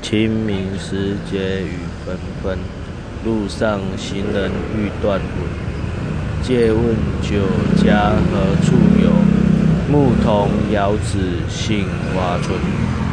清明时节雨纷纷路上行人欲断魂。借问酒家何处有？牧童遥指杏花村。